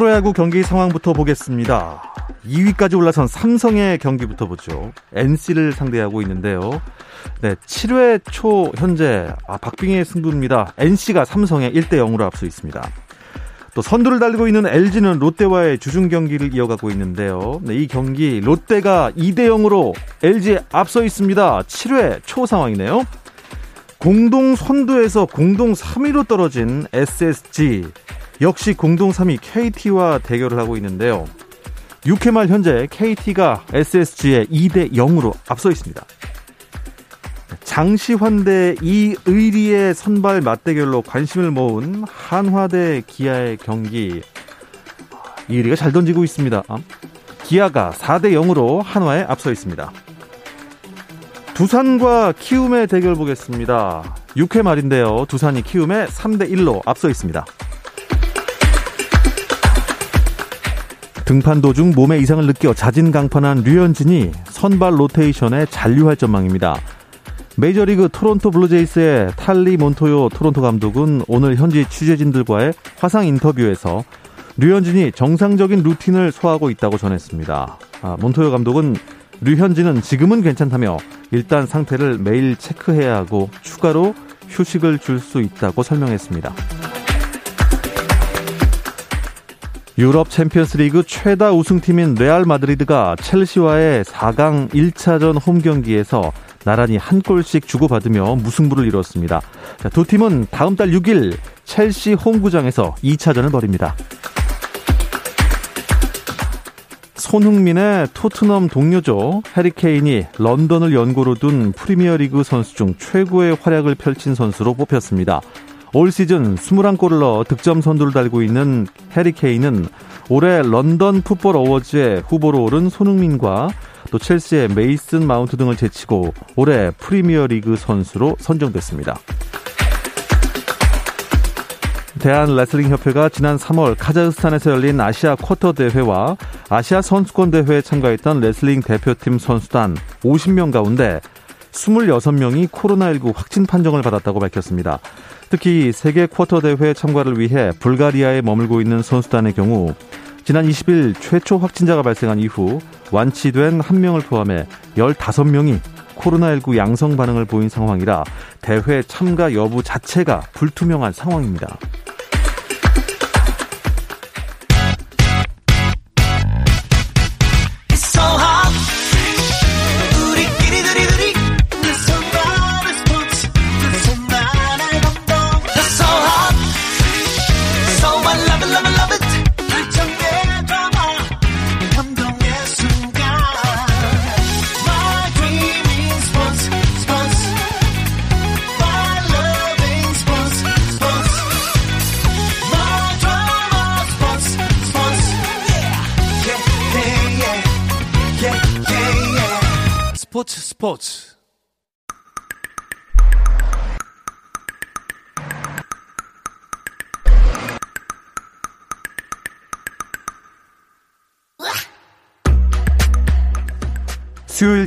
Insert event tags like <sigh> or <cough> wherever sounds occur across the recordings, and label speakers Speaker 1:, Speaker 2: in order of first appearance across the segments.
Speaker 1: 프로야구 경기 상황부터 보겠습니다. 2위까지 올라선 삼성의 경기부터 보죠. NC를 상대하고 있는데요. 네, 7회 초 현재 아, 박빙의 승부입니다. NC가 삼성에 1대 0으로 앞서 있습니다. 또 선두를 달리고 있는 LG는 롯데와의 주중 경기를 이어가고 있는데요. 네, 이 경기 롯데가 2대 0으로 LG에 앞서 있습니다. 7회 초 상황이네요. 공동 선두에서 공동 3위로 떨어진 SSG 역시 공동 3위 KT와 대결을 하고 있는데요. 6회 말 현재 KT가 SSG에 2대 0으로 앞서 있습니다. 장시환 대 이의리의 선발 맞대결로 관심을 모은 한화 대 기아의 경기. 이의리가 잘 던지고 있습니다. 기아가 4대 0으로 한화에 앞서 있습니다. 두산과 키움의 대결 보겠습니다. 6회 말인데요. 두산이 키움에 3대 1로 앞서 있습니다. 등판 도중 몸에 이상을 느껴 자진 강판한 류현진이 선발 로테이션에 잔류할 전망입니다. 메이저리그 토론토 블루제이스의 찰리 몬토요 토론토 감독은 오늘 현지 취재진들과의 화상 인터뷰에서 류현진이 정상적인 루틴을 소화하고 있다고 전했습니다. 아, 몬토요 감독은 류현진은 지금은 괜찮다며 일단 상태를 매일 체크해야 하고 추가로 휴식을 줄 수 있다고 설명했습니다. 유럽 챔피언스 리그 최다 우승팀인 레알 마드리드가 첼시와의 4강 1차전 홈 경기에서 나란히 한 골씩 주고받으며 무승부를 이뤘습니다. 자, 두 팀은 다음 달 6일 첼시 홈구장에서 2차전을 벌입니다. 손흥민의 토트넘 동료죠. 해리케인이 런던을 연고로 둔 프리미어리그 선수 중 최고의 활약을 펼친 선수로 뽑혔습니다. 올 시즌 21골을 넣어 득점 선두를 달고 있는 해리 케인은 올해 런던 풋볼 어워즈의 후보로 오른 손흥민과 또 첼시의 메이슨 마운트 등을 제치고 올해 프리미어리그 선수로 선정됐습니다. 대한 레슬링 협회가 지난 3월 카자흐스탄에서 열린 아시아 쿼터 대회와 아시아 선수권 대회에 참가했던 레슬링 대표팀 선수단 50명 가운데 26명이 코로나19 확진 판정을 받았다고 밝혔습니다. 특히 세계 쿼터 대회 참가를 위해 불가리아에 머물고 있는 선수단의 경우 지난 20일 최초 확진자가 발생한 이후 완치된 한 명을 포함해 15명이 코로나19 양성 반응을 보인 상황이라 대회 참가 여부 자체가 불투명한 상황입니다.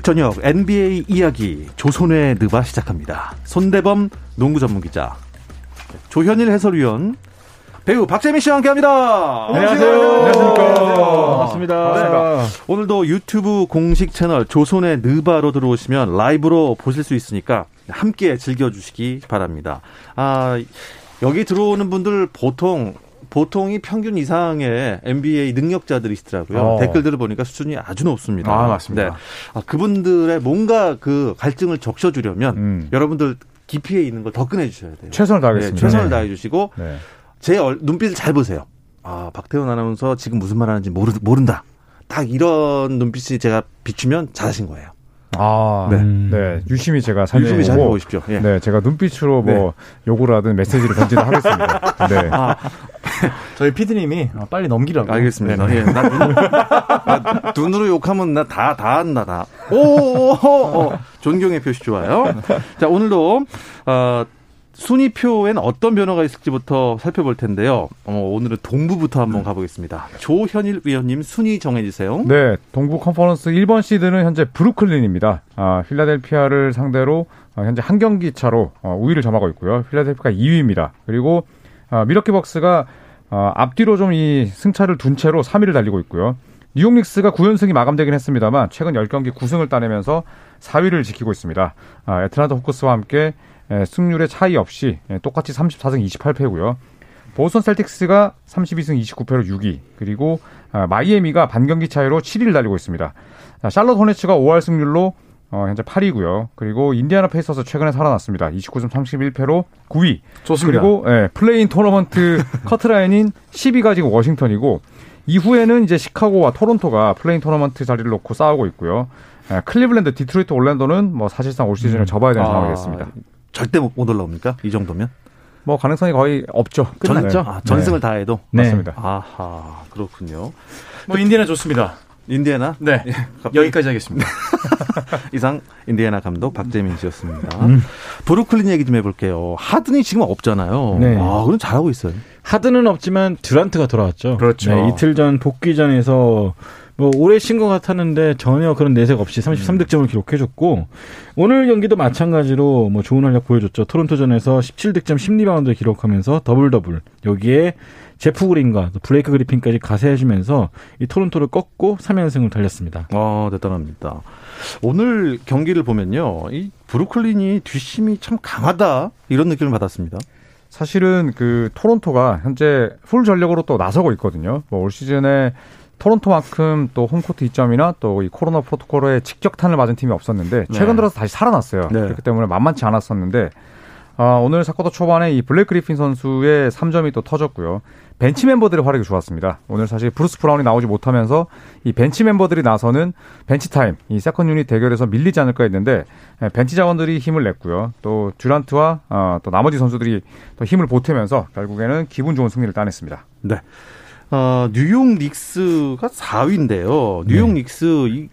Speaker 1: 저녁 NBA 이야기 조선의 느바 시작합니다. 손대범 농구 전문 기자 조현일 해설위원 배우 박재민 씨와 함께합니다.
Speaker 2: 안녕하세요. 안녕하십니까.
Speaker 1: 반갑습니다. 반갑습니다. 네. 오늘도 유튜브 공식 채널 조선의 느바로 들어오시면 라이브로 보실 수 있으니까 함께 즐겨주시기 바랍니다. 아 여기 들어오는 분들 보통 보통이 평균 이상의 NBA 능력자들이시더라고요. 어. 댓글들을 보니까 수준이 아주 높습니다.
Speaker 2: 아, 맞습니다. 네.
Speaker 1: 아, 그분들의 뭔가 그 갈증을 적셔주려면 음. 여러분들 깊이에 있는 걸 더 꺼내주셔야 돼요.
Speaker 2: 최선을 다하겠습니다.
Speaker 1: 네, 최선을 네. 다해주시고 네. 제 눈빛을 잘 보세요. 아, 박태원 아나운서 지금 무슨 말 하는지 모르, 모른다. 딱 이런 눈빛이 제가 비추면 잘하신 거예요.
Speaker 2: 아, 네. 네. 유심히 제가 살펴보고 유심히 살펴보십시오. 예. 네, 제가 눈빛으로 뭐 네. 요구를 하든 메시지를 던지든 하겠습니다. 네. <laughs> 아, <laughs>
Speaker 3: 저희 피디님이 빨리 넘기라고.
Speaker 1: 알겠습니다. 네. 예, 나, 눈, 나 눈으로 욕하면 나 다 다 한다 다. 오, 오, 오, 오, 존경의 표시 좋아요. 자, 오늘도 어 순위표엔 어떤 변화가 있을지부터 살펴볼 텐데요. 어, 오늘은 동부부터 한번 가보겠습니다. 조현일 위원님 순위 정해주세요.
Speaker 2: 네, 동부 컨퍼런스 1번 시드는 현재 브루클린입니다. 아, 필라델피아를 상대로 아, 현재 한 경기 차로 어, 우위를 점하고 있고요. 필라델피아가 2위입니다. 그리고 아, 밀워키 벅스가 아, 앞뒤로 좀 이 승차를 둔 채로 3위를 달리고 있고요. 뉴욕 닉스가 9연승이 마감되긴 했습니다만 최근 10경기 9승을 따내면서 4위를 지키고 있습니다. 아, 애틀란타 호크스와 함께 예, 승률의 차이 없이 예, 똑같이 34승 28패고요. 보스턴 셀틱스가 32승 29패로 6위, 그리고 아, 마이애미가 반경기 차이로 7위를 달리고 있습니다. 샬럿 호네츠가 5할 승률로 어, 현재 8위고요. 그리고 인디아나 페이서스 최근에 살아났습니다. 29승 31패로 9위.
Speaker 1: 좋습니다.
Speaker 2: 그리고 예, play-in 토너먼트 <laughs> 커트라인인 10위가 지금 워싱턴이고 이후에는 이제 시카고와 토론토가 play-in 토너먼트 자리를 놓고 싸우고 있고요. 예, 클리블랜드, 디트로이트, 올랜도는 뭐 사실상 올 시즌을 음. 접어야 되는 아, 상황이 됐습니다.
Speaker 1: 절대 못 올라옵니까? 이 정도면?
Speaker 2: 뭐 가능성이 거의 없죠.
Speaker 1: 끝났죠. 아, 전승을 네. 다 해도
Speaker 2: 네. 맞습니다.
Speaker 1: 아하 그렇군요.
Speaker 3: 뭐 인디애나 좋습니다.
Speaker 1: 인디애나?
Speaker 3: 네. 예, 여기까지 하겠습니다. <laughs>
Speaker 1: 이상 인디애나 감독 박재민 씨였습니다. 음. 브루클린 얘기 좀 해볼게요. 하든이 지금 없잖아요. 네. 아, 그럼 잘하고 있어요.
Speaker 4: 하든은 없지만 듀란트가 돌아왔죠.
Speaker 3: 그렇죠.
Speaker 4: 네, 이틀 전 복귀전에서 뭐 오래 쉰것 같았는데 전혀 그런 내색 없이 33득점을 기록해줬고 오늘 경기도 마찬가지로 뭐 좋은 활약 보여줬죠. 토론토전에서 17득점 10리바운드 기록하면서 더블 더블 여기에 제프 그린과 블레이크 그리핀까지 가세해주면서 이 토론토를 꺾고 3연승을 달렸습니다.
Speaker 1: 아 대단합니다. 오늘 경기를 보면요, 이 브루클린이 뒷심이 참 강하다 이런 느낌을 받았습니다.
Speaker 2: 사실은 그 토론토가 현재 풀 전력으로 또 나서고 있거든요. 뭐 올 시즌에 토론토만큼 또 홈코트 이점이나 또 이 코로나 프로토콜에 직격탄을 맞은 팀이 없었는데 네. 최근 들어서 다시 살아났어요. 네. 그렇기 때문에 만만치 않았었는데 아, 오늘 사쿼터 초반에 이 블레이크 그리핀 선수의 3점이 또 터졌고요. 벤치 멤버들의 활약이 좋았습니다. 오늘 사실 브루스 브라운이 나오지 못하면서 이 벤치 멤버들이 나서는 벤치 타임, 이 second unit 대결에서 밀리지 않을까 했는데 예, 벤치 자원들이 힘을 냈고요. 또 듀란트와 어, 또 나머지 선수들이 또 힘을 보태면서 결국에는 기분 좋은 승리를 따냈습니다.
Speaker 1: 네. 어, 뉴욕 닉스가 4위인데요. 뉴욕 네. 닉스 이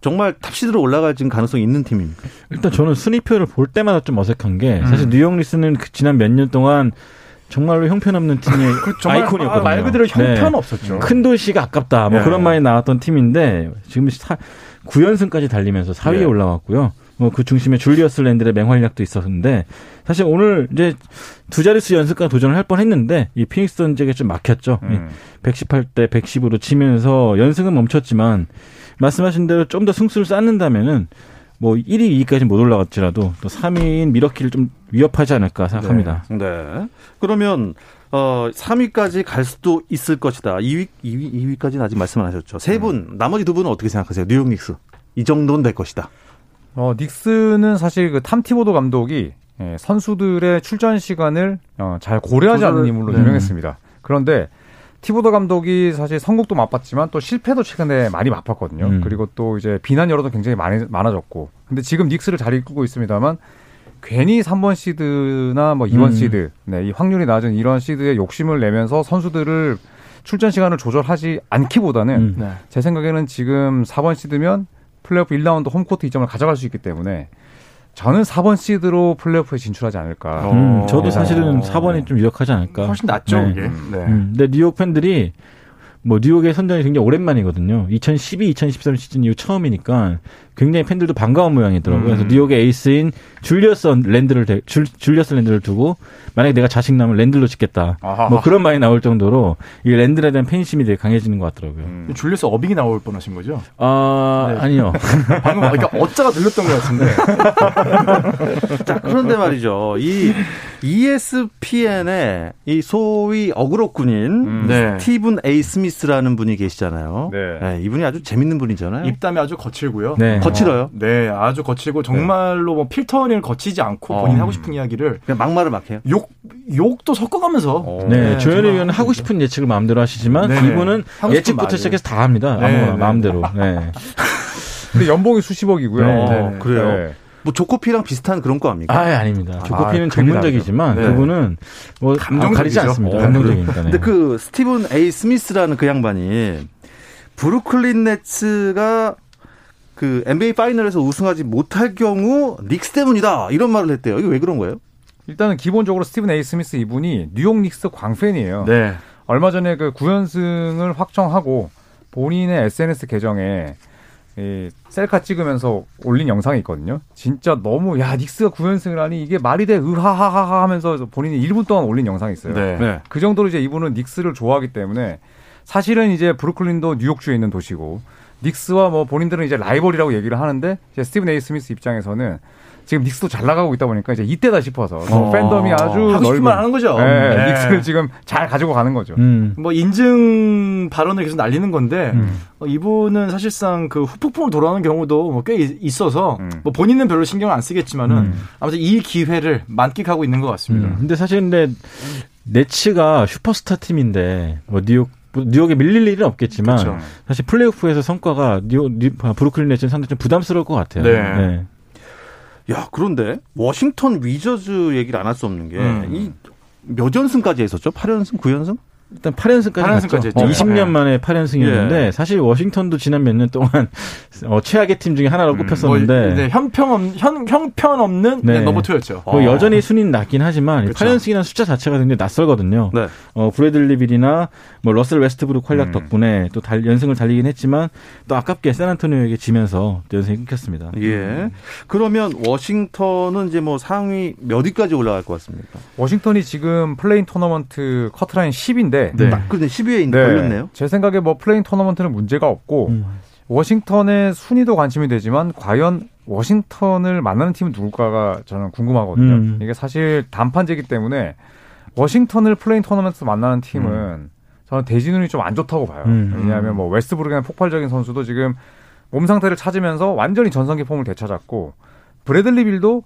Speaker 1: 정말 탑시드로 올라갈 지금 가능성이 있는 팀입니까?
Speaker 4: 일단 저는 순위표를 볼 때마다 좀 어색한 게 사실 음. 뉴욕 닉스는 그 지난 몇 년 동안 정말로 형편없는 팀의 <laughs> 그 아이콘이었거든요. 아,
Speaker 3: 말 그대로 형편 네. 없었죠.
Speaker 4: 큰 도시가 아깝다. 뭐 네. 그런 말이 나왔던 팀인데 지금 사, 9연승까지 달리면서 4위에 네. 올라왔고요. 뭐그 중심에 줄리어스 랜드의 맹활약도 있었는데 사실 오늘 이제 두 자릿수 연습과 도전을 할 뻔했는데 이 피닉스 선제가 좀 막혔죠. 음. 118대 110으로 치면서 연승은 멈췄지만 말씀하신 대로 좀 더 승수를 쌓는다면은 뭐 1위, 2위까지 못 올라갔지라도 또 3위인 미러키를 좀 위협하지 않을까 생각합니다.
Speaker 1: 네. 네. 그러면 어 3위까지 갈 수도 있을 것이다. 2위, 2위, 2위까지는 아직 말씀 안 하셨죠. 세 분, 음. 나머지 두 분은 어떻게 생각하세요? 뉴욕 닉스. 이 정도는 될 것이다.
Speaker 2: 어, 닉스는 사실 그 탐티보도 감독이 예, 선수들의 출전 시간을 어, 잘 고려하지 않는 인물로 네. 유명했습니다. 그런데 티보더 감독이 사실 성공도 맛봤지만 또 실패도 최근에 많이 맛봤거든요. 음. 그리고 또 이제 비난 여론도 굉장히 많이 많아졌고. 근데 지금 닉스를 잘 이끌고 있습니다만 괜히 3번 시드나 뭐 2번 음. 시드, 네, 이 확률이 낮은 이런 시드에 욕심을 내면서 선수들을 출전 시간을 조절하지 않기보다는 음. 네. 제 생각에는 지금 4번 시드면 플레이오프 1라운드 홈코트 이점을 가져갈 수 있기 때문에 저는 4번 시드로 플레이오프에 진출하지 않을까.
Speaker 4: 음, 음 저도 사실은 4번이 좀 유력하지 않을까.
Speaker 3: 훨씬 낫죠,
Speaker 4: 네.
Speaker 3: 이게. 네.
Speaker 4: 음, 근데 뉴욕 팬들이 뭐 뉴욕의 선전이 굉장히 오랜만이거든요. 2012, 2013 시즌 이후 처음이니까 굉장히 팬들도 반가운 모양이더라고요. 음. 그래서 뉴욕의 에이스인 줄리어스 랜들을 대, 줄, 줄리어스 랜들을 두고 만약에 내가 자식 나면 랜들로 짓겠다. 아하. 뭐 그런 말이 나올 정도로 이 랜들에 대한 팬심이 되게 강해지는 것 같더라고요. 음.
Speaker 3: 줄리어스 어빙이 나올 뻔하신 거죠?
Speaker 4: 아 네. 아니요. <laughs>
Speaker 3: 방금 그러니까 어짜가 들렸던 것
Speaker 1: 같은데. <laughs> 자 그런데 말이죠. 이 ESPN의 이 소위 어그로꾼인 음. 네. 스티븐 A 스미스라는 분이 계시잖아요. 네. 네. 이분이 아주 재밌는 분이잖아요.
Speaker 3: 입담이 아주 거칠고요.
Speaker 1: 네. 거칠어요? 어,
Speaker 3: 네, 아주 거칠고 정말로 뭐 필터를 거치지 않고 어. 본인 하고 싶은 이야기를
Speaker 1: 그냥 막말을 막 해요.
Speaker 3: 욕 욕도 섞어가면서. 어.
Speaker 4: 네, 네 조현일 의원은 하고 싶은 예측을 마음대로 하시지만 네 이분은 예측부터 시작해서 다 합니다. 아무거나 네, 네. 마음대로. 네. <laughs>
Speaker 2: 근데 연봉이 수십억이고요.
Speaker 1: 네. 어, 그래요. 네. 뭐 조코피랑 비슷한 그런 거 아닙니까?
Speaker 4: 아, 아닙니다. 조코피는 아, 전문적이지만 네. 그분은 뭐 감정 가리지 않습니다. 어, 감정적이니까. 네.
Speaker 1: 근데 그 스티븐 A 스미스라는 그 양반이 브루클린 네츠가 그 NBA 파이널에서 우승하지 못할 경우 닉스 때문이다 이런 말을 했대요. 이게 왜 그런 거예요?
Speaker 2: 일단은 기본적으로 스티븐 A 스미스 이분이 뉴욕 닉스 광팬이에요. 네. 얼마 전에 그 9연승을 확정하고 본인의 SNS 계정에 이 셀카 찍으면서 올린 영상이 있거든요. 진짜 너무 야 닉스가 9연승을 하니 이게 말이 돼 으하하하하 하면서 본인이 1분 동안 올린 영상이 있어요. 네. 네. 그 정도로 이제 이분은 닉스를 좋아하기 때문에 사실은 이제 브루클린도 뉴욕주에 있는 도시고 닉스와 뭐 본인들은 이제 라이벌이라고 얘기를 하는데 이제 스티븐 A 스미스 입장에서는 지금 닉스도 잘 나가고 있다 보니까 이제 이때다 싶어서 어. 팬덤이 아주
Speaker 3: 넓은 하는 거죠.
Speaker 2: 네, 네. 닉스를 지금 잘 가지고 가는 거죠. 음.
Speaker 3: 뭐 인증 발언을 계속 날리는 건데 음. 어, 이분은 사실상 그 후폭풍으로 돌아오는 경우도 뭐 꽤 있어서 음. 뭐 본인은 별로 신경 안 쓰겠지만은 음. 아무튼 이 기회를 만끽하고 있는 것 같습니다.
Speaker 4: 음. 근데 사실 근데 네츠가 슈퍼스타 팀인데 뭐 뉴욕 뉴욕에 밀릴 일은 없겠지만 그렇죠. 사실 플레이오프에서 성과가 뉴욕, 뉴, 브루클린 네츠는 상당히 좀 부담스러울 것 같아요. 네. 네.
Speaker 1: 야, 그런데 워싱턴 위저즈 얘기를 안 할 수 없는 게 이몇 연승까지 했었죠? 8연승, 9연승?
Speaker 4: 일단 8연승까지, 8연승까지 했죠. 20년 네. 만에 8연승이었는데 예. 사실 워싱턴도 지난 몇 년 동안 <laughs> 어, 최악의 팀 중에 하나로 음, 꼽혔었는데
Speaker 3: 뭐, 네, 형평 형, 형편 없는 네. 넘버 2였죠.
Speaker 4: 뭐 여전히 순위는 낮긴 하지만 그렇죠. 8연승이라는 숫자 자체가 굉장히 낯설거든요. 네. 어, 브래들리 빌이나 뭐 러셀 웨스트브룩 활약 음. 덕분에 또 달, 연승을 달리긴 했지만 또 아깝게 샌안토니오에게 지면서 연승이 끊겼습니다.
Speaker 1: 예. 그러면 워싱턴은 이제 뭐 상위 몇 위까지 올라갈 것 같습니까?
Speaker 2: 워싱턴이 지금 play-in 토너먼트 커트라인 10인데 있는데
Speaker 1: 네. 딱 근데 10위에 네. 걸렸네요.
Speaker 2: 제 생각에 뭐 play-in 토너먼트는 문제가 없고 음. 워싱턴의 순위도 관심이 되지만 과연 워싱턴을 만나는 팀은 누굴까가 저는 궁금하거든요. 음. 이게 사실 단판제이기 때문에 워싱턴을 play-in 토너먼트 만나는 팀은 음. 저는 대진운이 좀 안 좋다고 봐요. 음. 왜냐하면 뭐 웨스트브룩이나 폭발적인 선수도 지금 몸 상태를 찾으면서 완전히 전성기 폼을 되찾았고 브래들리 빌도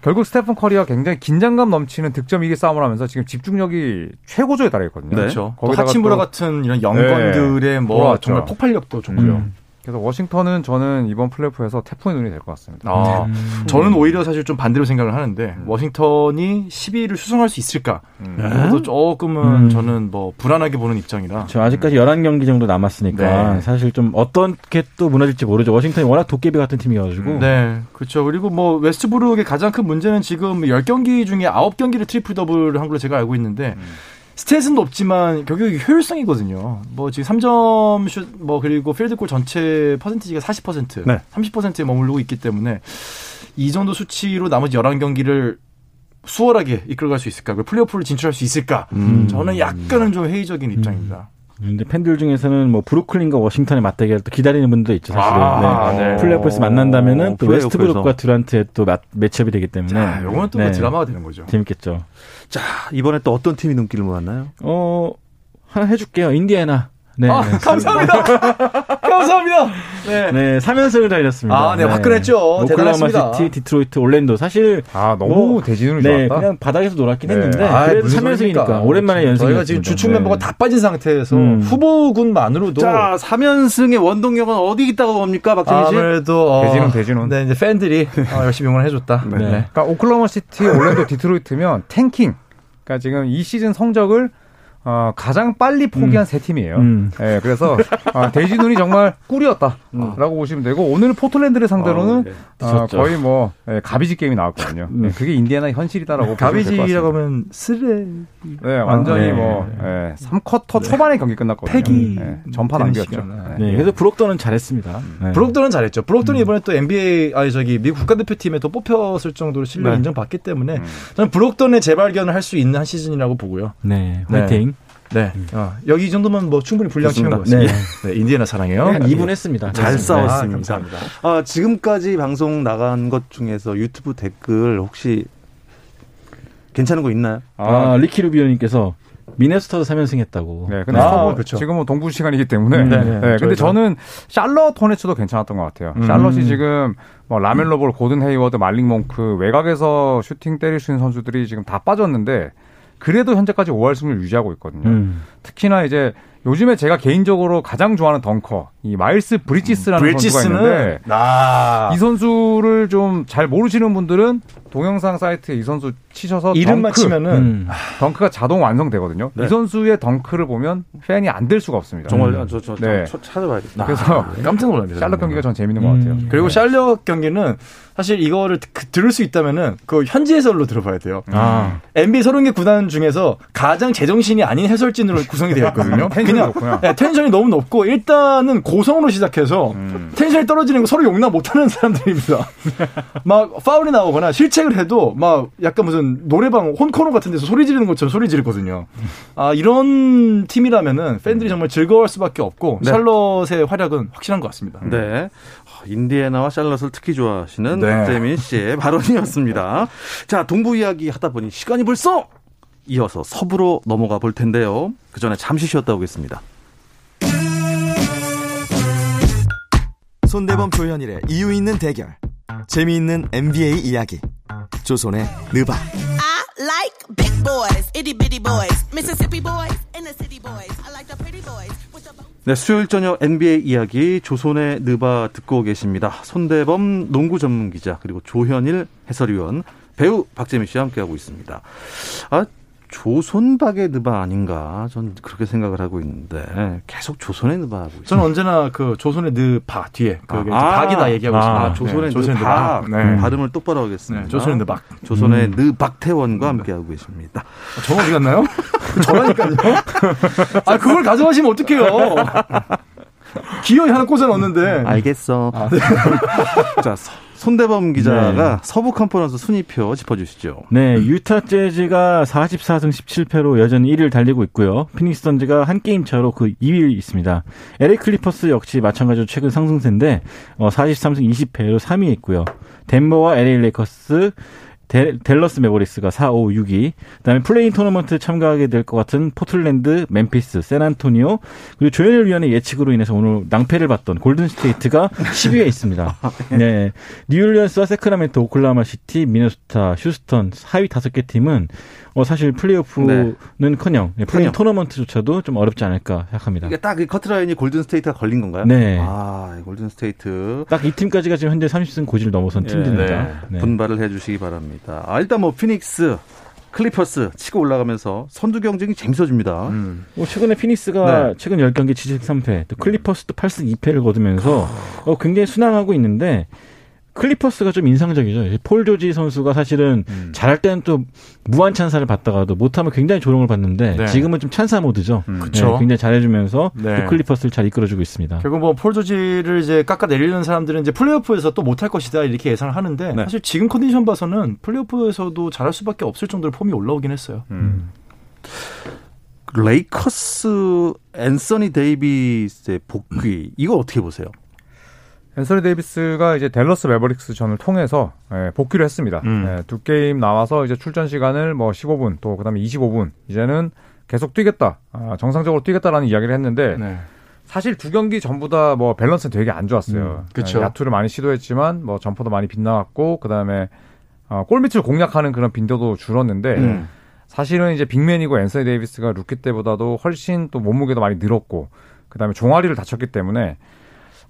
Speaker 2: 결국 스테픈 커리가 굉장히 긴장감 넘치는 득점 1위 싸움을 하면서 지금 집중력이 최고조에 달해있거든요. 네.
Speaker 3: 그렇죠. 거기다가 하치무라 같은 이런 young gun들의 네. 뭐 돌아왔죠. 정말 폭발력도 좋고요. 음.
Speaker 2: 그래서 워싱턴은 저는 이번 플레이오프에서 태풍의 눈이 될 것 같습니다. 아,
Speaker 3: 음. 저는 오히려 사실 좀 반대로 생각을 하는데 음. 워싱턴이 이 10위를 수성할 수 있을까? 음. 그것도 조금은 음. 저는 뭐 불안하게 보는 입장이라.
Speaker 4: 저 아직까지 11경기 정도 남았으니까 네. 사실 좀 어떻게 또 무너질지 모르죠. 워싱턴이 워낙 도깨비 같은 팀이어가지고.
Speaker 3: 네, 그렇죠. 그리고 뭐 웨스트브룩의 가장 큰 문제는 지금 10경기 중에 9경기를 트리플 더블 한 걸로 제가 알고 있는데 음. stat은 높지만 결국 효율성이거든요. 뭐 지금 3점 슛, 뭐 그리고 필드골 전체 퍼센티지가 40%, 네. 30%에 머무르고 있기 때문에 이 정도 수치로 나머지 11경기를 수월하게 이끌어갈 수 있을까? 플레이오프를 진출할 수 있을까? 음. 저는 약간은 좀 회의적인 음. 입장입니다.
Speaker 4: 근데 팬들 중에서는 뭐 브루클린과 워싱턴의 맞대결 또 기다리는 분도 있죠 사실은. 아, 네. 네. 플레이오프에서 만난다면은 또 웨스트브룩과 듀란트의 또 matchup이 되기 때문에. 자,
Speaker 3: 이건 또 뭐 네. 드라마가 되는 거죠.
Speaker 4: 재밌겠죠.
Speaker 1: 자 이번에 또 어떤 팀이 눈길을 모았나요?
Speaker 4: 어 하나 해줄게요. 인디애나.
Speaker 3: 네. 아, 네. 감사합니다. <laughs> 감사합니다.
Speaker 4: 네. 네, 3연승을 달렸습니다.
Speaker 3: 아, 네, 화끈했죠.
Speaker 4: 대단했습니다. 시티, 디트로이트, 올랜도. 사실
Speaker 2: 아, 너무 뭐, 대진운이
Speaker 4: 네,
Speaker 2: 좋았다.
Speaker 4: 그냥 바닥에서 놀았긴 네. 했는데 아, 그래도 3연승이니까 오랜만에 연승.
Speaker 3: 저희가 지금 주축 멤버가 다 빠진 상태에서 음. 후보군만으로도
Speaker 1: 자, 3연승의 원동력은 어디 있다고 봅니까, 박정희 씨?
Speaker 3: 아무래도
Speaker 2: 어, 대진운 대진운.
Speaker 3: 네, 이제 팬들이 어, <laughs> 열심히 응원해 줬다.
Speaker 2: 네. 네. 그러니까 오클라호마 시티, 올랜도, 디트로이트면 tanking. 그러니까 지금 이 시즌 성적을 어, 가장 빨리 포기한 음. 세 팀이에요. 음. 네, 그래서 어, 대진운이 정말 꿀이었다라고 음. 보시면 되고 오늘 포틀랜드를 상대로는 어, 네. 어, 거의 뭐 네, 가비지 게임이 나왔거든요. 네, 그게 인디애나 현실이다라고
Speaker 3: 가비지라고 하면 쓰레.
Speaker 2: 네, 완전히 아, 뭐 네. 3쿼터 초반에 경기 끝났거든요.
Speaker 3: 패기
Speaker 2: 전파 남겼죠.
Speaker 4: 네. 그래서 브록턴은 잘했습니다.
Speaker 3: 브록턴은 잘했죠. 브록턴이 음. 이번에 또 NBA 아니 저기 미국 국가대표팀에 또 뽑혔을 정도로 실력 인정받기 때문에 음. 저는 브록턴의 재발견을 할 수 있는 한 시즌이라고 보고요.
Speaker 4: 네, 화이팅.
Speaker 3: 네. 음. 어, 여기 이 정도면 뭐 충분히 분량 채운 것 같습니다. 네. 네. 인디애나 사랑해요.
Speaker 4: 한 2분 했습니다.
Speaker 1: 잘 싸웠습니다. 아, 감사합니다. 아, 지금까지 방송 나간 것 중에서 유튜브 댓글 혹시 괜찮은 거 있나요?
Speaker 4: 아, 리키 루비오님께서 미네소타도 3연승 했다고.
Speaker 2: 네, 근데 아, 그렇죠. 지금은 동부 시간이기 때문에. 음, 네, 네. 네 근데 저는 샬럿 호네츠도 괜찮았던 것 같아요. 음. 샬럿이 지금 뭐 라멜로볼, 고든 헤이워드, 말릭 몽크 외곽에서 슈팅 때릴 수 있는 선수들이 지금 다 빠졌는데 그래도 현재까지 5할 승률 유지하고 있거든요. 음. 특히나 이제 요즘에 제가 개인적으로 가장 좋아하는 dunker 이 마일스 브리지스라는 선수가 있는데 아. 이 선수를 좀 잘 모르시는 분들은 동영상 사이트에 이 선수 치셔서
Speaker 3: 이름만 덩크, 치면은 음.
Speaker 2: 덩크가 자동 완성되거든요. 네. 이 선수의 덩크를 보면 팬이 안 될 수가 없습니다.
Speaker 1: 정말 음. 저, 저, 저, 네. 찾아봐야겠다.
Speaker 2: 그래서 아, 깜짝 놀랍니다. 샬럿 경기가 전 재밌는 음. 것 같아요.
Speaker 3: 그리고 네. 샬럿 경기는 사실 이거를 그, 들을 수 있다면은 그 현지 해설로 들어봐야 돼요. 아. NBA 30개 구단 중에서 가장 제정신이 아닌 해설진으로 구성이 되어 있거든요. <laughs> 그냥 네, 텐션이 너무 높고 일단은 고성으로 시작해서 음. 텐션이 떨어지는 거 서로 용납 못하는 사람들입니다. <laughs> 막 파울이 나오거나 실책을 해도 막 약간 무슨 노래방 혼코노 같은 데서 소리 지르는 것처럼 소리 지르거든요. 아 이런 팀이라면은 팬들이 정말 즐거울 수밖에 없고 네. 샬럿의 활약은 확실한 것 같습니다.
Speaker 1: 네. 인디애나와 샬럿을 특히 좋아하시는 네. 박재민 씨의 발언이었습니다. 자, 동부 이야기 하다 보니 시간이 벌써 이어서 서부로 넘어가 볼 텐데요. 그 전에 잠시 쉬었다 오겠습니다.
Speaker 5: 손대범 조현일의 이유 있는 대결. 재미있는 NBA 이야기. 조선의 느바. like big boys, itty bitty boys, Mississippi boys, inner city boys. I like the pretty boys.
Speaker 1: 네, 수요일 저녁 NBA 이야기 조선의 느바 듣고 계십니다. 손대범 농구 전문 기자 그리고 조현일 해설위원 배우 박재민 씨와 함께하고 있습니다. 아, 조선박의 느바 아닌가 전 그렇게 생각을 하고 있는데 계속 조선의 느바 하고 있어요.
Speaker 3: 저는 언제나 그 조선의 느바 뒤에 그 아, 박이다 얘기하고 있습니다.
Speaker 1: 아, 조선의, 네, 조선의 느박 네. 발음을 똑바로 하겠습니다. 네,
Speaker 3: 조선의 느박
Speaker 1: 조선의 음. 느박태원과 함께 하고 계십니다.
Speaker 3: 저 어디 갔나요? 저라니까요. <laughs> <laughs> 아 그걸 가져가시면 어떡해요. <laughs> <laughs> 기어이 하나 꽂아 넣었는데.
Speaker 1: 알겠어. 아, 네. <laughs> 자, 손대범 기자가 네. 서부 컨퍼런스 순위표 짚어주시죠.
Speaker 4: 네, 유타 재즈가 44승 17패로 여전히 1위를 달리고 있고요. 피닉스 던즈가 한 게임 차로 그 2위에 있습니다. LA 클리퍼스 역시 마찬가지로 최근 상승세인데 43승 어, 20패로 3위에 있고요. 덴버와 LA 레이커스 댈, 댈러스 매버릭스가 4, 5, 6위. 그다음에 play-in 토너먼트 참가하게 될 것 같은 포틀랜드, 멤피스, 샌안토니오 그리고 조현일 위원의 예측으로 인해서 오늘 낭패를 봤던 골든 스테이트가 <laughs> 10위에 있습니다. 네. 뉴올리언스와 새크라멘토, 오클라호마 시티, 미네소타, 휴스턴 하위 다섯 개 팀은 어, 사실 플레이오프는커녕 네. play-in 토너먼트조차도 좀 어렵지 않을까 생각합니다.
Speaker 1: 이게 딱 이 커트라인이 골든 스테이트가 걸린 건가요?
Speaker 4: 네.
Speaker 1: 아, 골든 스테이트.
Speaker 4: 딱 이 팀까지가 지금 현재 30승 고지를 넘어선 예. 팀들입니다. 네.
Speaker 1: 네. 분발을 해주시기 바랍니다. 아, 일단 뭐 피닉스 클리퍼스 치고 올라가면서 선두 경쟁이 재밌어집니다. 음.
Speaker 4: 뭐 최근에 피닉스가 네. 최근 10경기 7승 3패, 또 클리퍼스도 8승 2패를 거두면서 어, 굉장히 순항하고 있는데 클리퍼스가 좀 인상적이죠. 폴 조지 선수가 사실은 음. 잘할 때는 또 무한 찬사를 받다가도 못하면 굉장히 조롱을 받는데 네. 지금은 좀 찬사 모드죠. 음. 네, 굉장히 잘해주면서 네. 클리퍼스를 잘 이끌어주고 있습니다.
Speaker 3: 결국 뭐 폴 조지를 이제 깎아 내리는 사람들은 이제 플레이오프에서 또 못할 것이다 이렇게 예상을 하는데 네. 사실 지금 컨디션 봐서는 플레이오프에서도 잘할 수밖에 없을 정도로 폼이 올라오긴 했어요. 음.
Speaker 1: 레이커스 앤서니 데이비스의 복귀 이거 어떻게 보세요?
Speaker 2: 앤서니 데이비스가 이제 댈러스 매버릭스 전을 통해서 예, 복귀를 했습니다. 음. 예, 두 게임 나와서 이제 출전 시간을 뭐 15분 또 그다음에 25분 이제는 계속 뛰겠다, 아, 정상적으로 뛰겠다라는 이야기를 했는데 네. 사실 두 경기 전부 다 뭐 밸런스는 되게 안 좋았어요. 음,
Speaker 3: 그렇죠.
Speaker 2: 야투를 많이 시도했지만 뭐 jumper도 많이 빗나갔고 그다음에 어, 골밑을 공략하는 그런 빈도도 줄었는데 음. 사실은 이제 big man이고 앤서니 데이비스가 루키 때보다도 훨씬 또 몸무게도 많이 늘었고 그다음에 종아리를 다쳤기 때문에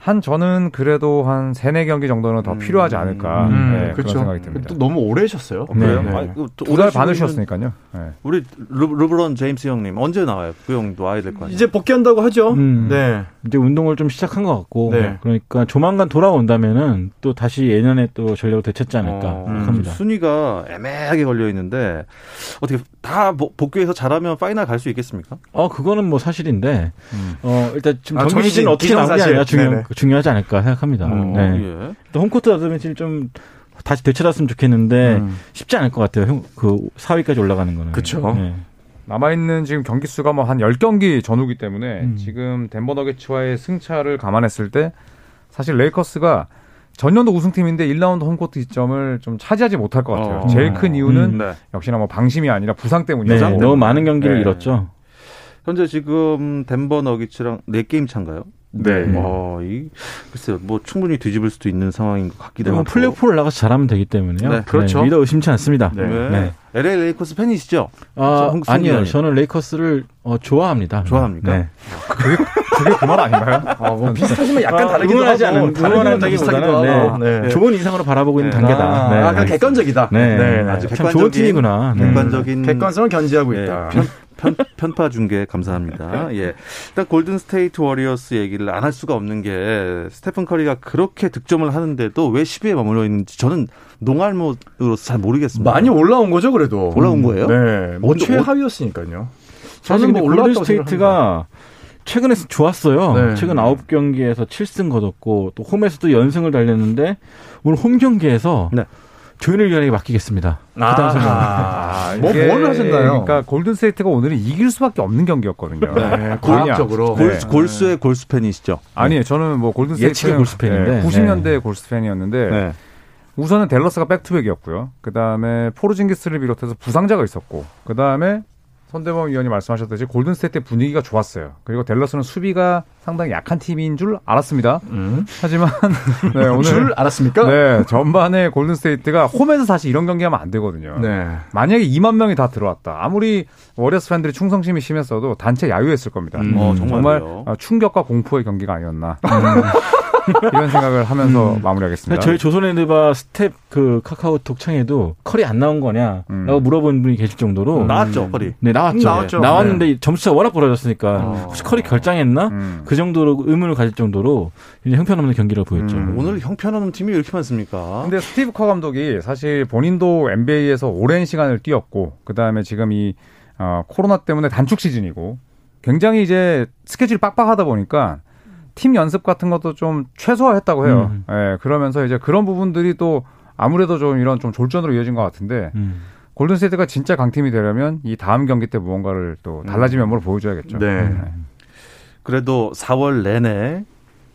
Speaker 2: 한 저는 그래도 한 세네 경기 정도는 더 음. 필요하지 않을까 음. 네, 그런 그렇죠. 생각이 듭니다.
Speaker 3: 또 너무 오래 쉬었어요.
Speaker 2: 네. 그래요? 네. 두달 반을 쉬었으니까요. 네.
Speaker 1: 우리 르브론 제임스 형님 언제 나와요? 그 형도 와야 될 거 아니에요?
Speaker 3: 이제 복귀한다고 하죠. 음. 네.
Speaker 4: 이제 운동을 좀 시작한 것 같고 네. 그러니까 조만간 돌아온다면은 또 다시 예년에 또 전력을 되찾지 않을까 어, 생각합니다.
Speaker 1: 순위가 애매하게 걸려 있는데 어떻게 다 복귀해서 잘하면 파이널 갈 수 있겠습니까?
Speaker 4: 어 그거는 뭐 사실인데 음. 어 일단 지금 아, 정규 시즌 어떻게 나오냐 아니라 중요 중요하지 않을까 생각합니다. 어, 네. 예. 또 home court advantage를 좀 다시 되찾았으면 좋겠는데 음. 쉽지 않을 것 같아요. 그 4위까지 올라가는 거는.
Speaker 3: 그렇죠. 네.
Speaker 2: 남아있는 지금 경기 수가 뭐 한 10경기 전후기 때문에 음. 지금 덴버 너게츠와의 승차를 감안했을 때 사실 레이커스가 전년도 우승팀인데 1라운드 홈코트 시점을 좀 차지하지 못할 것 같아요. 어. 제일 큰 이유는 음, 네. 역시나 뭐 방심이 아니라 부상 때문이죠. 네,
Speaker 4: 너무 많은 경기를 네. 잃었죠.
Speaker 1: 현재 지금 덴버 너기츠랑 4게임 차인가요?
Speaker 3: 네.
Speaker 1: 어, 이, 글쎄요, 뭐 충분히 뒤집을 수도 있는 상황인 것 같기도
Speaker 4: 뭐
Speaker 1: 하고.
Speaker 4: 플레이오프를 나가서 잘하면 되기 때문에요.
Speaker 1: 네,
Speaker 3: 그렇죠.
Speaker 4: 믿어 의심치 않습니다.
Speaker 3: 네.
Speaker 1: 네.
Speaker 4: 네.
Speaker 1: LA 레이커스 팬이시죠?
Speaker 4: 아,
Speaker 1: 홍-
Speaker 4: 아니요. 저는 레이커스를 어, 좋아합니다.
Speaker 1: 좋아합니까?
Speaker 4: 네.
Speaker 2: 그게 그게 그 말 아닌가요? <laughs>
Speaker 3: 아, 뭐 비슷하지만 약간
Speaker 4: 아,
Speaker 3: 다르기도
Speaker 4: 응원하지
Speaker 3: 하고
Speaker 4: 않은 응원한다기보다는
Speaker 3: 비슷하기도
Speaker 4: 네.
Speaker 3: 하고. 네.
Speaker 4: 좋은 인상으로 바라보고 있는
Speaker 3: 네.
Speaker 4: 단계다.
Speaker 3: 아,
Speaker 4: 네.
Speaker 3: 약간 객관적이다.
Speaker 4: 네.
Speaker 3: 네, 네.
Speaker 1: 아주
Speaker 4: 참 좋은 팀이구나. 네.
Speaker 1: 객관적인
Speaker 3: 객관성을 견지하고
Speaker 1: 예,
Speaker 3: 있다.
Speaker 1: 편, 편, 편파 중계 감사합니다. <laughs> 예. 일단 골든 스테이트 워리어스 얘기를 안 할 수가 없는 게 스테픈 커리가 그렇게 득점을 하는데도 왜 10위에 머물러 있는지 저는 농알못으로서 잘 모르겠습니다.
Speaker 3: 많이 올라온 거죠, 그래도.
Speaker 1: 올라온 거예요?
Speaker 3: 네. 뭐 최하위였으니까요.
Speaker 4: 사실
Speaker 3: 저는 뭐
Speaker 4: 골든 스테이트가 최근에 좋았어요.
Speaker 3: 네.
Speaker 4: 최근 9경기에서 7승 거뒀고 또 홈에서도 연승을 달렸는데 오늘 홈 경기에서
Speaker 1: 네.
Speaker 4: 조현일 위원에게 맡기겠습니다.
Speaker 3: 아, 뭐,
Speaker 2: 이게
Speaker 3: 뭘 하셨나요?
Speaker 2: 그러니까 골든 스테이트가 오늘은 이길 수밖에 없는 경기였거든요.
Speaker 3: 네, 과학적으로.
Speaker 1: 골,
Speaker 2: 네.
Speaker 1: 골수의 골수 팬이시죠?
Speaker 2: 아니에요. 저는 뭐 골든
Speaker 4: 예측의
Speaker 2: 스테이트
Speaker 4: 골수 팬인데.
Speaker 2: 90년대 골수 팬이었는데
Speaker 1: 네.
Speaker 2: 우선은 댈러스가 back-to-back이었고요. 그 다음에 포르징기스를 비롯해서 부상자가 있었고, 그 다음에 손대범 위원이 말씀하셨듯이 골든 스테이트의 분위기가 좋았어요. 그리고 댈러스는 수비가 상당히 약한 팀인 줄 알았습니다.
Speaker 3: 음.
Speaker 2: 하지만 <laughs> 네, 오늘
Speaker 3: 줄 알았습니까?
Speaker 2: 네 전반에 골든 스테이트가 홈에서 사실 이런 경기하면 안 되거든요.
Speaker 3: 네.
Speaker 2: 만약에 2만 명이 다 들어왔다. 아무리 워리어스 팬들이 충성심이 심했어도 단체 야유했을 겁니다.
Speaker 3: 음.
Speaker 1: 어,
Speaker 2: 정말 충격과 공포의 경기가 아니었나. <laughs> <laughs> 이런 생각을 하면서 마무리하겠습니다.
Speaker 4: 저희 조손의 느바 스태프 그 카카오톡 창에도 커리 안 나온 거냐라고
Speaker 2: 음.
Speaker 4: 물어본 분이 계실 정도로
Speaker 1: 나왔죠, 커리.
Speaker 4: 네 나왔죠.
Speaker 3: 나왔죠.
Speaker 4: 나왔는데 점수가 워낙 벌어졌으니까
Speaker 3: 어.
Speaker 4: 혹시 커리 결장했나
Speaker 2: 음.
Speaker 4: 그 정도로 의문을 가질 정도로 굉장히 형편없는 경기를 보였죠.
Speaker 2: 음.
Speaker 1: 오늘 형편없는 팀이 왜 이렇게 많습니까?
Speaker 2: 근데 스티브 커 감독이 사실 본인도 NBA에서 오랜 시간을 뛰었고 그 다음에 지금 이 어, 코로나 때문에 단축 시즌이고 굉장히 이제 스케줄이 빡빡하다 보니까 팀 연습 같은 것도 좀 최소화했다고 해요.
Speaker 4: 음.
Speaker 2: 예, 그러면서 이제 그런 부분들이 또 아무래도 좀 이런 좀 졸전으로 이어진 것 같은데
Speaker 4: 음.
Speaker 2: 골든스테이트가 진짜 강팀이 되려면 이 다음 경기 때 무언가를 또 달라진 면모로 보여줘야겠죠.
Speaker 3: 네.
Speaker 1: 그래도 4월 내내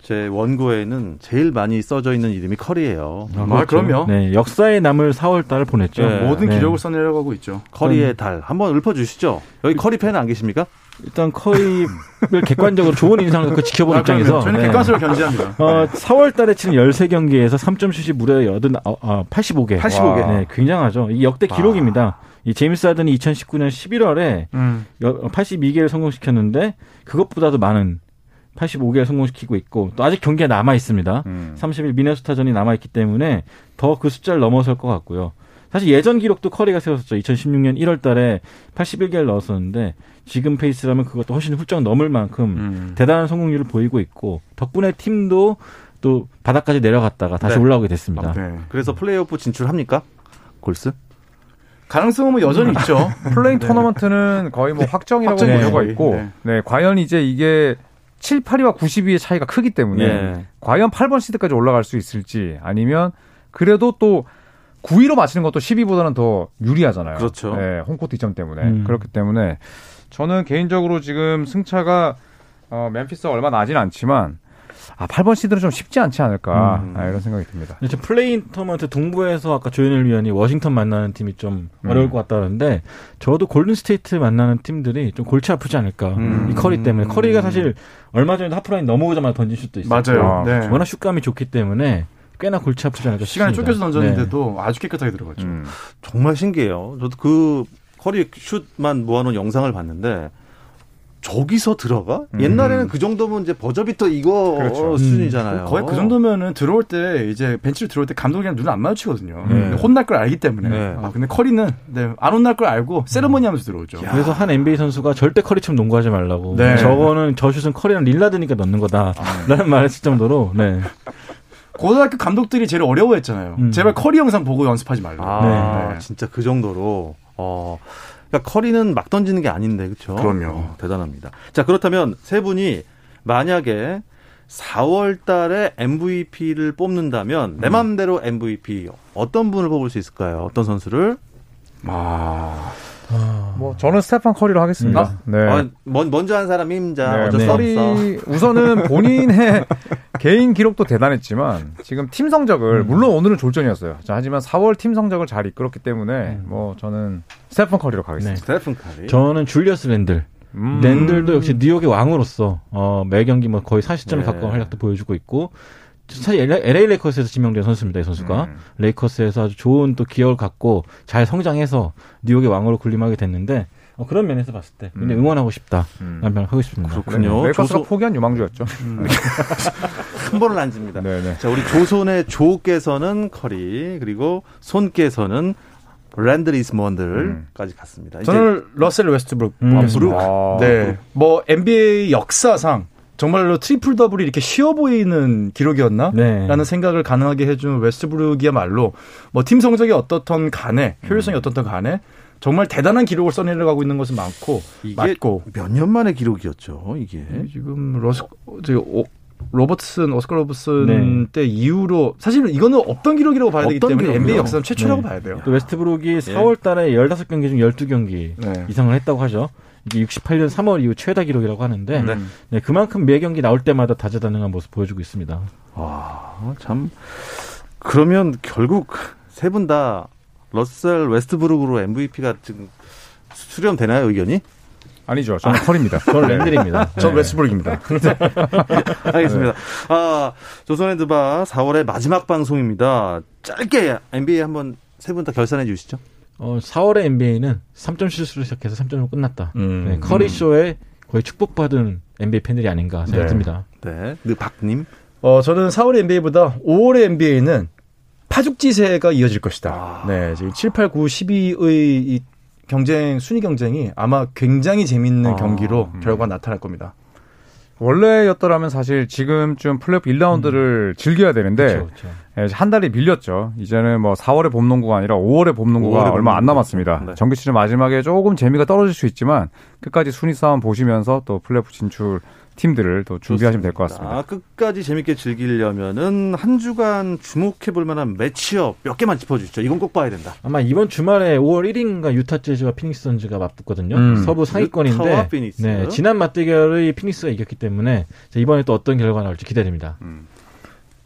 Speaker 1: 제 원고에는 제일 많이 써져 있는 이름이 커리예요.
Speaker 3: 아, 그럼요.
Speaker 4: 네, 역사에 남을 4월 달을 보냈죠.
Speaker 1: 네.
Speaker 3: 모든
Speaker 4: 네.
Speaker 3: 기록을 써내려고 하고 있죠.
Speaker 1: 커리의 달 한번 읊어주시죠. 여기 커리 팬 안 계십니까?
Speaker 4: 일단 커리를 객관적으로 좋은 인상을 갖고 지켜본
Speaker 3: 아,
Speaker 4: 입장에서.
Speaker 3: 저희는
Speaker 4: 네.
Speaker 3: 객관성을 견지합니다.
Speaker 4: 어, 4월 달에 치는 13경기에서 3점 슛이 무려 80, 어, 85개.
Speaker 1: 85개.
Speaker 4: 네, 굉장하죠. 이 역대 기록입니다. 이 제임스 하든이 2019년 11월에
Speaker 3: 음.
Speaker 4: 82개를 성공시켰는데 그것보다도 많은 85개를 성공시키고 있고 또 아직 경기가 남아 있습니다.
Speaker 2: 음.
Speaker 4: 30일 미네소타전이 남아 있기 때문에 더 그 숫자를 넘어설 것 같고요. 사실 예전 기록도 커리가 세웠었죠. 2016년 1월 달에 81개를 넣었었는데 지금 페이스라면 그것도 훨씬 훌쩍 넘을 만큼
Speaker 3: 음.
Speaker 4: 대단한 성공률을 보이고 있고 덕분에 팀도 또 바닥까지 내려갔다가 다시
Speaker 1: 네.
Speaker 4: 올라오게 됐습니다.
Speaker 3: 네.
Speaker 1: 그래서 플레이오프 진출합니까? 골스?
Speaker 3: 가능성은 뭐 여전히 있죠. <laughs>
Speaker 2: play-in 토너먼트는 거의 뭐 확정이라고
Speaker 3: 확정이에요,
Speaker 2: 보여가. 있고,
Speaker 3: 네.
Speaker 2: 네. 과연 이제 이게 7, 8위와 9위의 차이가 크기 때문에
Speaker 1: 예.
Speaker 2: 과연 8번 시드까지 올라갈 수 있을지 아니면 그래도 또 9위로 마치는 것도 10위보다는 더 유리하잖아요.
Speaker 1: 그렇죠.
Speaker 2: 네, home court 이점 때문에.
Speaker 4: 음.
Speaker 2: 그렇기 때문에 저는 개인적으로 지금 승차가 어, 멤피스가 얼마 나진 않지만 아, 8번 시드는 좀 쉽지 않지 않을까
Speaker 1: 음.
Speaker 2: 아, 이런 생각이 듭니다.
Speaker 4: 이제 play-in 토너먼트 동부에서 아까 조현일 위원이 워싱턴 만나는 팀이 좀
Speaker 2: 음.
Speaker 4: 어려울 것 같다는데 저도 골든 스테이트 만나는 팀들이 좀 골치 아프지 않을까
Speaker 1: 음.
Speaker 4: 이 커리 때문에 커리가 사실 얼마 전에 하프라인 넘어오자마자 던진 슛도 있어요.
Speaker 3: 맞아요.
Speaker 2: 아,
Speaker 3: 네.
Speaker 4: 워낙 슛감이 좋기 때문에 꽤나 골치 아프지 않을까
Speaker 3: 시간이
Speaker 4: 싶습니다.
Speaker 3: 쫓겨서 던졌는데도 아주 깨끗하게 들어갔죠.
Speaker 2: 음.
Speaker 1: 정말 신기해요. 저도 그 커리 슛만 모아놓은 영상을 봤는데 저기서 들어가?
Speaker 2: 음.
Speaker 1: 옛날에는 그 정도면 이제 버저비터 이거
Speaker 2: 그렇죠.
Speaker 1: 수준이잖아요.
Speaker 3: 거의 그 정도면은 들어올 때 이제 벤치로 들어올 때 감독이랑 눈을 안 마주치거든요.
Speaker 1: 네.
Speaker 3: 혼날 걸 알기 때문에.
Speaker 1: 네.
Speaker 3: 아, 근데 커리는 네, 안 혼날 걸 알고 세레머니 하면서 들어오죠.
Speaker 1: 야.
Speaker 4: 그래서 한 NBA 선수가 절대 커리처럼 농구하지 말라고.
Speaker 3: 네.
Speaker 4: 저거는 저 슛은 커리랑 릴라드니까 넣는 거다라는 말을 했을 정도로. 네.
Speaker 3: 고등학교 감독들이 제일 어려워했잖아요.
Speaker 4: 음.
Speaker 3: 제발 커리 영상 보고 연습하지 말라고.
Speaker 1: 아,
Speaker 3: 네.
Speaker 1: 진짜 그 정도로. 어. 그러니까 커리는 막 던지는 게 아닌데, 그렇죠?
Speaker 3: 그럼요.
Speaker 1: 대단합니다. 자, 그렇다면 세 분이 만약에 4월 달에 MVP를 뽑는다면 내 맘대로 MVP 어떤 분을 뽑을 수 있을까요? 어떤 선수를?
Speaker 3: 아,
Speaker 2: 뭐 저는 스테판 커리로 하겠습니다. 네.
Speaker 1: 어, 먼, 먼저 한 사람 임자.
Speaker 2: 네,
Speaker 1: 어쩔 수
Speaker 2: 커리. 우선은 본인의 <laughs> 개인 기록도 대단했지만 지금 팀 성적을 물론 오늘은 졸전이었어요. 자, 하지만 4월 팀 성적을 잘 이끌었기 때문에 뭐 저는 스테판 커리로 가겠습니다.
Speaker 4: 네.
Speaker 1: 스테픈 커리.
Speaker 4: 저는 줄리어스 랜들. 음. 랜들도 역시 뉴욕의 왕으로서 어, 매 경기 뭐 거의 40점을 네. 가까운 활약도 보여주고 있고 사실 LA 레이커스에서 지명된 선수입니다, 이 선수가. 음. 레이커스에서 아주 좋은 또 기억을 갖고 잘 성장해서 뉴욕의 왕으로 군림하게 됐는데 어, 그런 면에서 봤을 때 굉장히 음. 응원하고 싶다. 음. 라는 말을 하고 싶습니다.
Speaker 2: 그렇군요. 네, 레이커스가 조소... 포기한 유망주였죠.
Speaker 1: 음. <laughs> 한 번을 안 집니다. 네네. 자, 우리 조손의 조께서는 커리, 그리고 손께서는 줄리어스 랜들까지 갔습니다.
Speaker 3: 저는 러셀 웨스트브룩. 음. 아, 브룩. 아, 네. 뭐 NBA 역사상 정말로 트리플 더블이 이렇게 쉬워 보이는 기록이었나? 네. 라는 생각을 가능하게 해준 웨스트브룩이야말로 뭐 팀 성적이 어떻던 간에 효율성이 음. 어떻던 간에 정말 대단한 기록을 써내려가고 있는 것은 많고 맞고
Speaker 1: 몇 년 만의 기록이었죠 이게
Speaker 3: 지금 러스 저 로버트슨 오스카 로버트슨 네. 때 이후로 사실 이거는 없던 기록이라고 봐야 되기 때문에 기록이요? NBA 역사상 최초라고 네. 봐야 돼요.
Speaker 4: 또 웨스트브룩이 4월 달에 15경기 중 12경기 네. 이상을 했다고 하죠. 이게 68년 3월 이후 최다 기록이라고 하는데 네. 네, 그만큼 매 경기 나올 때마다 다재다능한 모습 보여주고 있습니다.
Speaker 1: 와, 참 그러면 결국 세 분 다 러셀 웨스트브룩으로 MVP가 지금 수렴되나요, 의견이?
Speaker 2: 아니죠. 저는 아, 커리입니다.
Speaker 4: 저는 랜들입니다.
Speaker 3: 네. 저는 웨스트브룩입니다. <laughs>
Speaker 1: 알겠습니다. 아, 조손의 느바 4월의 마지막 방송입니다. 짧게 NBA 한번 세 분 다 결산해 주시죠.
Speaker 4: 어, 4월의 NBA는 3점 슛으로 시작해서 3점으로 끝났다. 음, 네, 커리 쇼에 거의 축복받은 NBA 팬들이 아닌가 생각됩니다.
Speaker 1: 네. 네. 네. 박님.
Speaker 3: 어, 저는 4월의 NBA보다 5월의 NBA는 파죽지세가 이어질 것이다. 아. 네, 지금 7, 8, 9, 12의 이 경쟁, 순위 경쟁이 아마 굉장히 재밌는 아. 경기로 음. 결과가 나타날 겁니다.
Speaker 2: 원래였더라면 사실 지금쯤 플레이오프 1라운드를 음. 즐겨야 되는데 그쵸, 그쵸. 예, 한 달이 밀렸죠. 이제는 뭐 4월에 봄 농구가 아니라 5월에 봄 농구가 5월에 얼마 안 남았습니다. 네. 정규 시즌 마지막에 조금 재미가 떨어질 수 있지만 끝까지 순위 싸움 보시면서 또 플레이오프 진출 팀들을 또 준비하시면 될 것 같습니다. 아,
Speaker 1: 끝까지 재밌게 즐기려면은 한 주간 주목해 볼 만한 matchup 몇 개만 짚어 주시죠. 이건 꼭 봐야 된다.
Speaker 4: 아마 이번 주말에 5월 1일인가 유타 재즈와 피닉스 선즈가 맞붙거든요. 음. 서부 상위권인데 네, 지난 맞대결의 피닉스가 이겼기 때문에 이번에 또 어떤 결과가 나올지 기대됩니다. 음.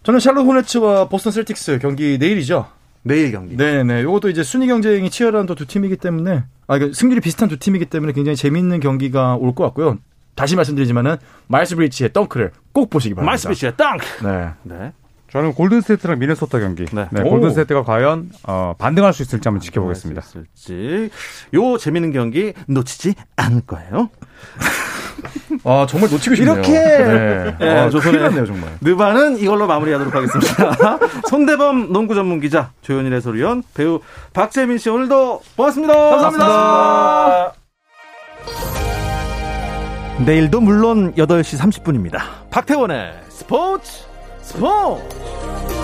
Speaker 3: 저는 샬럿 호네츠와 보스턴 셀틱스 경기 내일이죠.
Speaker 1: 내일 경기.
Speaker 3: 네네. 이것도 이제 순위 경쟁이 치열한 또 두 팀이기 때문에 아, 그러니까 승률이 비슷한 두 팀이기 때문에 굉장히 재미있는 경기가 올 것 같고요. 다시 말씀드리지만은 마일스 브리지스의 덩크를 꼭 보시기 바랍니다.
Speaker 1: 마일스 브리지스의 덩크. 네. 네.
Speaker 2: 저는 골든스테이트랑 미네소타 경기. 네. 네 골든스테이트가 과연 어, 반등할 수 있을지 한번 지켜보겠습니다.
Speaker 1: 있을지. 요 재밌는 경기 놓치지 않을 거예요. <laughs>
Speaker 3: 아 정말 놓치고 싶네요.
Speaker 1: 이렇게 네. 네. 아, 조손의 정말. 느바는 이걸로 마무리하도록 하겠습니다. <laughs> 손대범 농구 전문 기자 조현일 해설위원 배우 박재민 씨 오늘도 고맙습니다.
Speaker 3: 감사합니다. 감사합니다.
Speaker 1: 내일도 물론 8시 30분입니다. 박태원의 스포츠 스포츠